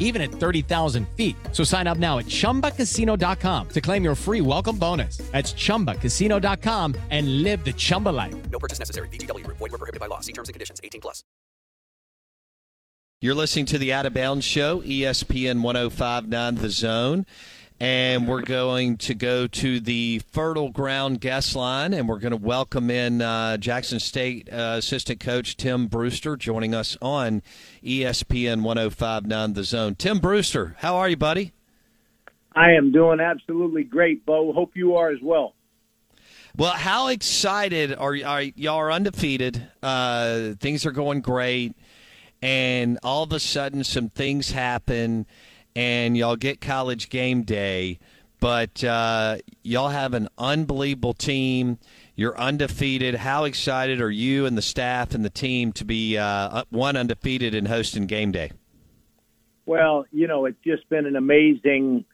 even at 30,000 feet. So sign up now at chumbacasino.com to claim your free welcome bonus. That's chumbacasino.com and live the Chumba life. No purchase necessary. VGW Group. Void were prohibited by law. See terms and conditions. 18 plus. You're listening to the Out of Bounds Show, ESPN 1059 The Zone. And we're going to go to the Fertile Ground guest line, and we're going to welcome in uh, Jackson State uh, assistant coach Tim Brewster joining us on ESPN 1059 The Zone. Tim Brewster, how are you, buddy? I am doing absolutely great, Bo. Hope you are as well. Well, how excited are, you are y'all are undefeated? Uh, things are going great, and all of a sudden, some things happen, and y'all get college game day. But uh, y'all have an unbelievable team. You're undefeated. How excited are you and the staff and the team to be uh, one undefeated and hosting game day? Well, you know, it's just been an amazing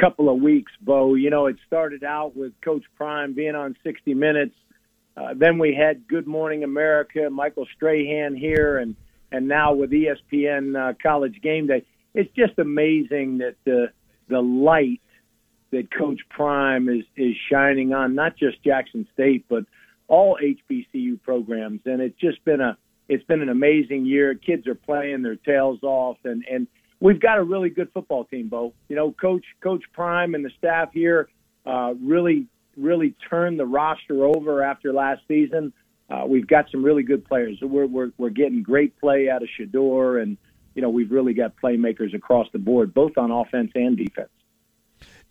couple of weeks, Bo. You know, it started out with Coach Prime being on 60 Minutes. Uh, then we had Good Morning America, Michael Strahan here, and and now with ESPN uh, College Game Day. It's just amazing that the the light that Coach Prime is is shining on not just Jackson State but all HBCU programs, and it's just been a it's been an amazing year. Kids are playing their tails off, and and we've got a really good football team, Bo. You know, Coach Coach Prime and the staff here uh, really really turned the roster over after last season. Uh, we've got some really good players. We're, we're we're getting great play out of Shedeur, and you know we've really got playmakers across the board, both on offense and defense.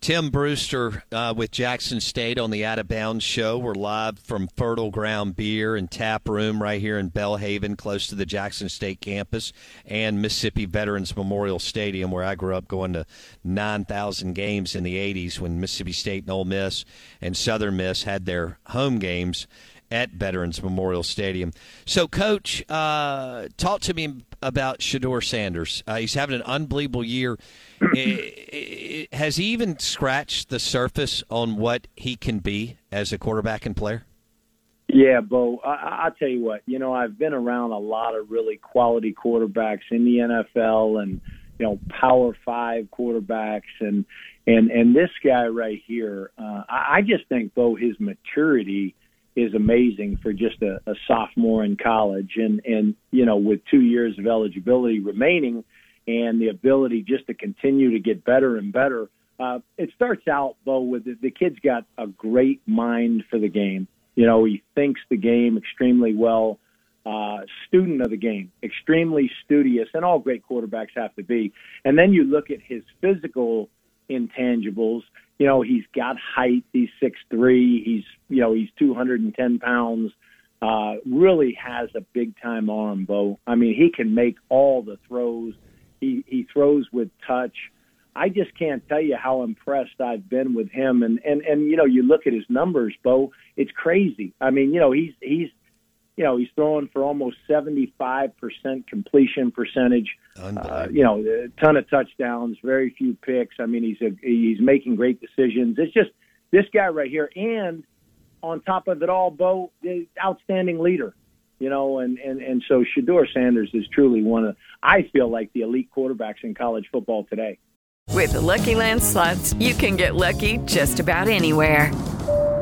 Tim Brewster uh, with Jackson State on the Out of Bounds show. We're live from Fertile Ground Beer and Tap Room right here in Belhaven, close to the Jackson State campus and Mississippi Veterans Memorial Stadium, where I grew up going to 9,000 games in the 80s when Mississippi State and Ole Miss and Southern Miss had their home games at Veterans Memorial Stadium. So, Coach, uh, talk to me about Shedeur Sanders. Uh, he's having an unbelievable year. Has he even scratched the surface on what he can be as a quarterback and player? Yeah, Bo. I, I'll tell you what. You know, I've been around a lot of really quality quarterbacks in the NFL, and you know, Power Five quarterbacks, and and and this guy right here. Uh, I, I just think, Bo, his maturity is amazing for just a, a sophomore in college, and and you know, with two years of eligibility remaining, and the ability just to continue to get better and better. Uh, it starts out though with the, the kid's got a great mind for the game. You know, he thinks the game extremely well. Uh, student of the game, extremely studious, and all great quarterbacks have to be. And then you look at his physical intangibles. You know, he's got height. He's six three. He's you know he's two hundred and ten pounds. Uh, really has a big time arm, Bo. I mean, he can make all the throws. He he throws with touch. I just can't tell you how impressed I've been with him. And and and you know, you look at his numbers, Bo. It's crazy. I mean, you know, he's he's you know he's throwing for almost seventy five percent completion percentage. Uh, you know, a ton of touchdowns, very few picks. I mean, he's a, he's making great decisions. It's just this guy right here, and on top of it all, Bo, the outstanding leader. you know, and, and, and so Shedeur Sanders is truly one of, I feel like the elite quarterbacks in college football today. With the Lucky Land slots, you can get lucky just about anywhere.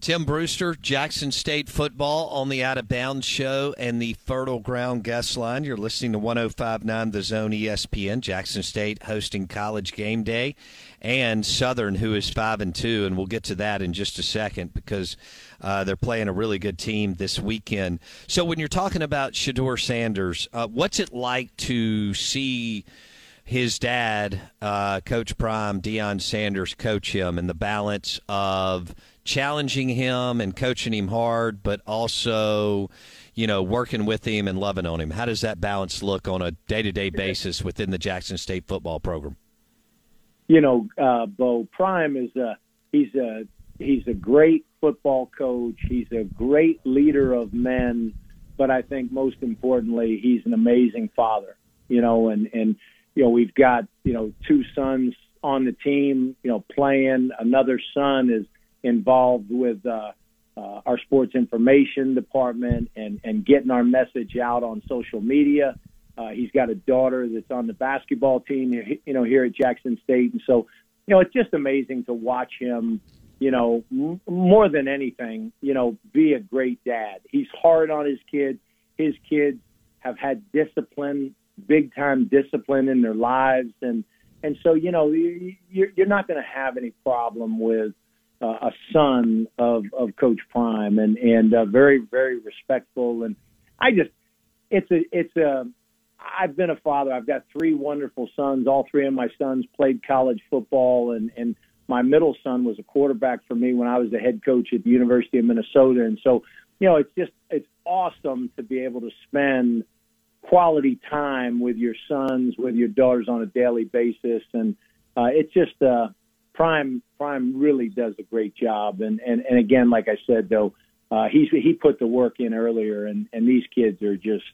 Tim Brewster, Jackson State football on the Out of Bounds show and the Fertile Ground guest line. You're listening to 1059 The Zone ESPN. Jackson State hosting college game day and Southern, who is 5 and 2. And we'll get to that in just a second because uh, they're playing a really good team this weekend. So when you're talking about Shedeur Sanders, uh, what's it like to see his dad, uh, Coach Prime, Deion Sanders, coach him and the balance of challenging him and coaching him hard, but also, you know, working with him and loving on him? How does that balance look on a day to day basis within the Jackson State football program? You know, uh, Bo Prime is a he's a he's a great football coach. He's a great leader of men, but I think most importantly, he's an amazing father. You know, and and you know we've got you know two sons on the team. You know, playing. Another son is involved with uh, uh, our sports information department and and getting our message out on social media. Uh, he's got a daughter that's on the basketball team, you know, here at Jackson State, and so you know it's just amazing to watch him you know, m- more than anything, you know, be a great dad. He's hard on his kids. His kids have had discipline, big time discipline in their lives, and and so you know you're you're not going to have any problem with uh, a son of of Coach Prime, and and uh, very very respectful, and I just it's a it's a I've been a father. I've got three wonderful sons. All three of my sons played college football, and and my middle son was a quarterback for me when I was the head coach at the University of Minnesota. And so, you know, it's just it's awesome to be able to spend quality time with your sons, with your daughters on a daily basis. And uh, it's just uh, Prime Prime really does a great job. And and and again, like I said though, uh, he's he put the work in earlier, and and these kids are just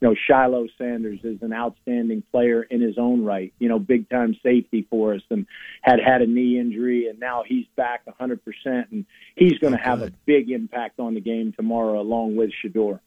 you know, Shiloh Sanders is an outstanding player in his own right. You know, big time safety for us, and had had a knee injury, and now he's back 100 percent, and he's going to have a big impact on the game tomorrow, along with Shedeur.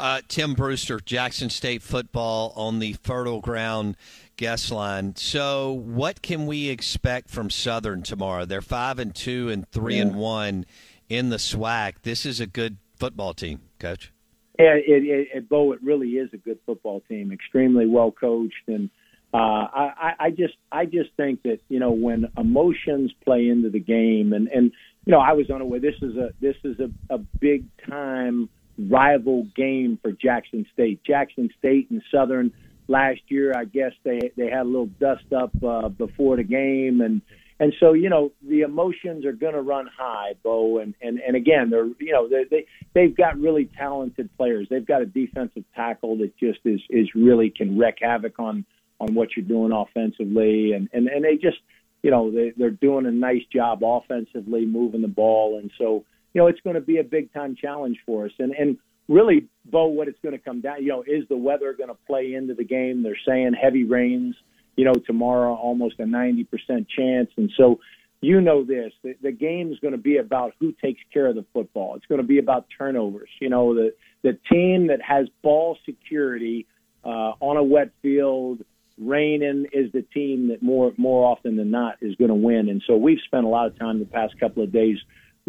Uh, Tim Brewster, Jackson State football on the Fertile Ground guest line. So, what can we expect from Southern tomorrow? They're five and two and three yeah. and one in the SWAC. This is a good football team, Coach. Yeah, it, it, it, Bo, it really is a good football team, extremely well coached, and uh, I, I just, I just think that you know when emotions play into the game, and and you know I was unaware this is a this is a, a big time rival game for Jackson State. Jackson State and Southern last year, I guess they they had a little dust up uh, before the game, and and so, you know, the emotions are going to run high, Bo. And, and, and again, they're, you know, they, they, they've got really talented players. They've got a defensive tackle that just is, is really can wreak havoc on, on what you're doing offensively. And, and, and they just, you know, they, they're doing a nice job offensively, moving the ball. And so, you know, it's going to be a big time challenge for us. And, and really, Bo, what it's going to come down, you know, is the weather going to play into the game? They're saying heavy rains you know, tomorrow almost a 90% chance. And so, you know this, the, the game is going to be about who takes care of the football. It's going to be about turnovers. You know, the the team that has ball security uh, on a wet field, raining, is the team that more more often than not is going to win. And so we've spent a lot of time the past couple of days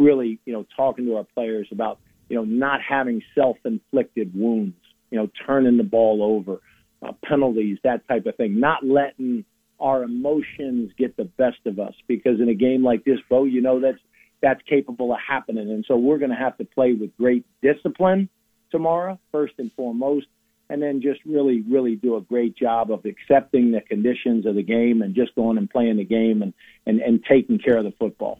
really, you know, talking to our players about you know not having self-inflicted wounds you know, turning the ball over, uh, penalties, that type of thing. Not letting our emotions get the best of us because in a game like this, Bo, you know that's that's capable of happening, and so we're going to have to play with great discipline tomorrow, first and foremost, and then just really, really do a great job of accepting the conditions of the game and just going and playing the game and and, and taking care of the football.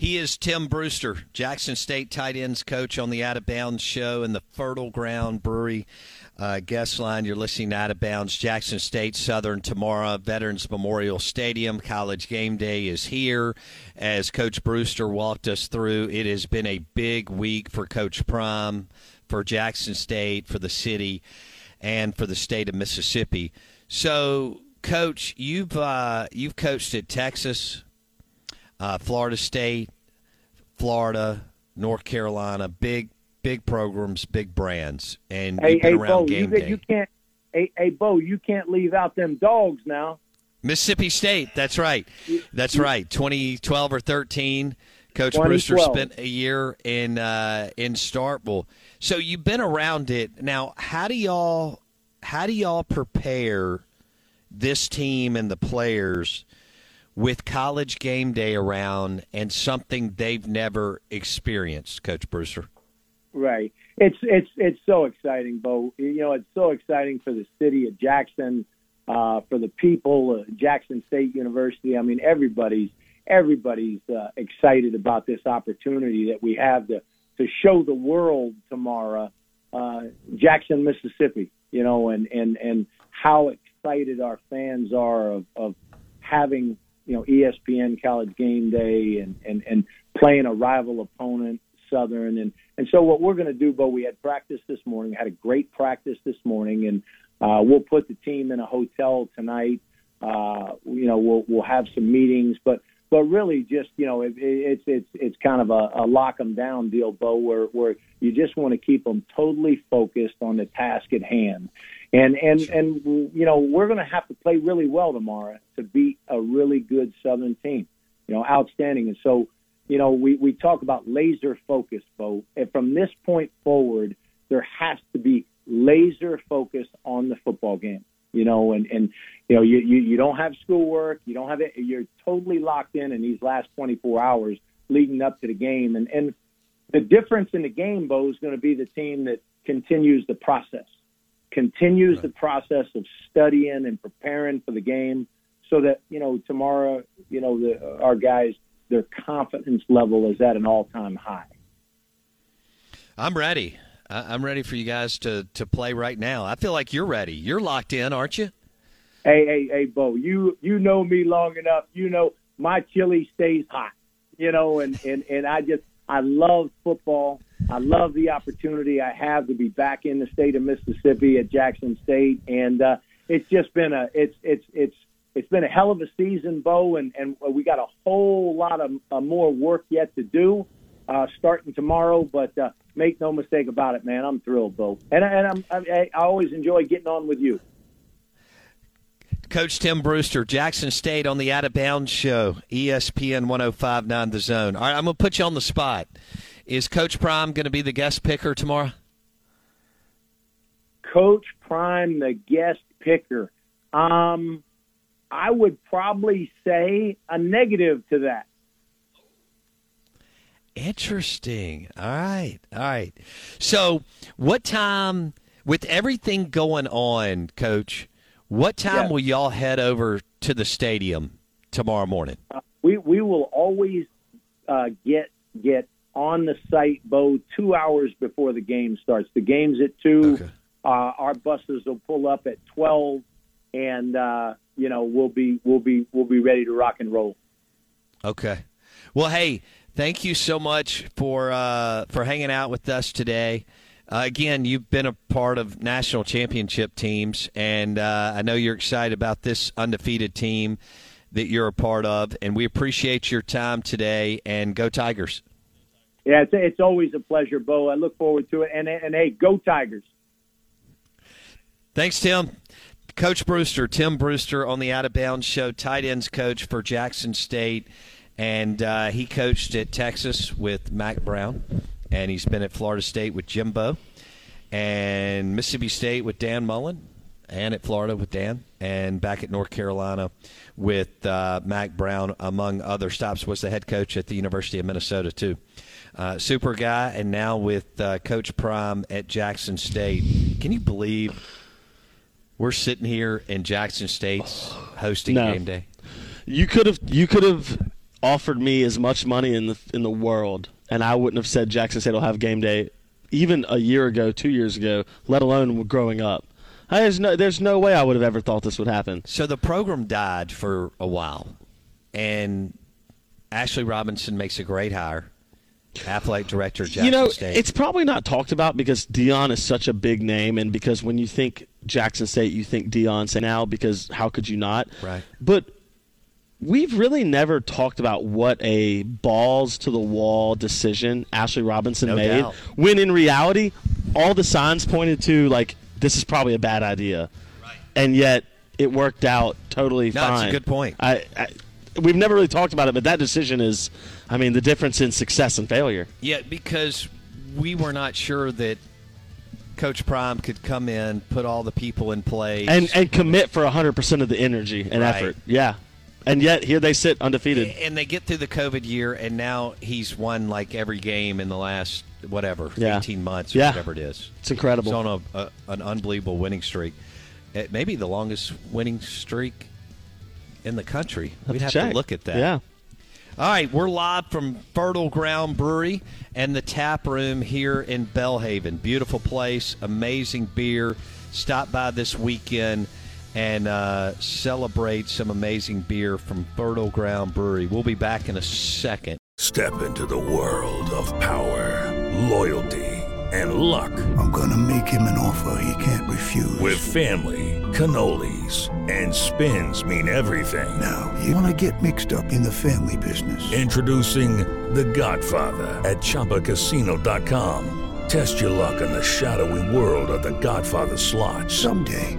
He is Tim Brewster, Jackson State tight ends coach on the Out of Bounds show and the Fertile Ground Brewery uh, guest line. You're listening to Out of Bounds, Jackson State Southern tomorrow, Veterans Memorial Stadium. College game day is here. As Coach Brewster walked us through, it has been a big week for Coach Prime, for Jackson State, for the city, and for the state of Mississippi. So, Coach, you've uh, you've coached at Texas, uh, Florida State, Florida, North Carolina, big big programs, big brands, and hey, you've been hey, around Bo, you, you can't. Hey, hey, Bo, you can't leave out them dogs now. Mississippi State, that's right, that's right. 2012 or 13, Coach Brewster spent a year in uh, in Starkville. So you've been around it now. How do y'all how do y'all prepare this team and the players? With college game day around and something they've never experienced, Coach Brewster. Right. It's it's it's so exciting, Bo. You know, it's so exciting for the city of Jackson, uh, for the people, uh, Jackson State University. I mean, everybody's everybody's uh, excited about this opportunity that we have to to show the world tomorrow, uh, Jackson, Mississippi. You know, and and and how excited our fans are of, of having you know ESPN College Game Day and and and playing a rival opponent, Southern, and and so what we're going to do, Bo, we had practice this morning, had a great practice this morning, and uh, we'll put the team in a hotel tonight. Uh, you know, we'll we'll have some meetings, but but really just you know it, it's it's it's kind of a, a lock them down deal, Bo, where where you just want to keep them totally focused on the task at hand. And and and you know we're going to have to play really well tomorrow to beat a really good Southern team. You know, outstanding. And so, you know, we we talk about laser focus, Bo. And from this point forward, there has to be laser focus on the football game. You know, and and you know you you, you don't have schoolwork, you don't have it. You're totally locked in in these last 24 hours leading up to the game. And and the difference in the game, Bo, is going to be the team that continues the process continues right. the process of studying and preparing for the game so that you know tomorrow you know the, our guys their confidence level is at an all-time high i'm ready i'm ready for you guys to to play right now i feel like you're ready you're locked in aren't you hey hey hey bo you you know me long enough you know my chili stays hot you know and and and i just i love football I love the opportunity I have to be back in the state of Mississippi at Jackson State, and uh, it's just been a it's it's it's it's been a hell of a season, Bo, and and we got a whole lot of uh, more work yet to do. Uh, starting tomorrow, but uh, make no mistake about it, man. I'm thrilled, Bo, and and I'm, I, I always enjoy getting on with you. Coach Tim Brewster, Jackson State on the Out of Bounds show, ESPN 1059 The Zone. All right, I'm going to put you on the spot. Is Coach Prime going to be the guest picker tomorrow? Coach Prime, the guest picker. Um, I would probably say a negative to that. Interesting. All right. All right. So, what time, with everything going on, Coach, what time Yes. will y'all head over to the stadium tomorrow morning? Uh, we we will always uh, get get on the site, Bo, two hours before the game starts. The game's at two. Uh, our buses will pull up at twelve, and uh, you know we'll be we'll be we'll be ready to rock and roll. Okay. Well, hey, thank you so much for uh, for hanging out with us today. Uh, again, you've been a part of national championship teams, and uh, I know you're excited about this undefeated team that you're a part of, and we appreciate your time today. And go Tigers! Yeah, it's, it's always a pleasure, Bo. I look forward to it. And and hey, go Tigers! Thanks, Tim. Coach Brewster, Tim Brewster on the Out of Bounds show, tight ends coach for Jackson State. And uh, he coached at Texas with Mack Brown. And he's been at Florida State with Jimbo. And Mississippi State with Dan Mullen. And at Florida with Dan. And back at North Carolina with uh, Mack Brown, among other stops, was the head coach at the University of Minnesota, too. Uh, super guy. And now with uh, Coach Prime at Jackson State. Can you believe we're sitting here in Jackson State's hosting No. game day. You could have you could have offered me as much money in the in the world, and I wouldn't have said Jackson State will have game day, even a year ago, two years ago, let alone growing up. I, there's no there's no way I would have ever thought this would happen. So the program died for a while, and Ashley Robinson makes a great hire. Athletic director, Jackson you know, State. it's probably not talked about because Deion is such a big name, and because when you think Jackson State, you think Deion now because how could you not? Right. But we've really never talked about what a balls to the wall decision Ashley Robinson No made. doubt. When in reality, all the signs pointed to like this is probably a bad idea, and yet it worked out totally No, it's a good point. I, I we've never really talked about it, but that decision is, I mean, the difference in success and failure. yeah, because we were not sure that Coach Prime could come in, put all the people in place, and and commit for 100% of the energy and Right. effort. Yeah. And yet here they sit undefeated. and they get through the COVID year, and now he's won like every game in the last whatever Yeah. eighteen months or Yeah. whatever it is. It's incredible. He's on a, a, an unbelievable winning streak. Eh, it may be the longest winning streak in the country. Have We'd have check. to look at that. Yeah. All right, we're live from Fertile Ground Brewery and the tap room here in Belhaven. Beautiful place, amazing beer. Stop by this weekend and uh, celebrate some amazing beer from Fertile Ground Brewery. We'll be back in a second. Step into the world of power, loyalty, and luck. I'm gonna make him an offer he can't refuse. With family, cannolis, and spins mean everything. Now, you wanna get mixed up in the family business. Introducing The Godfather at ChumbaCasino.com. Test your luck in the shadowy world of The Godfather slot. Someday,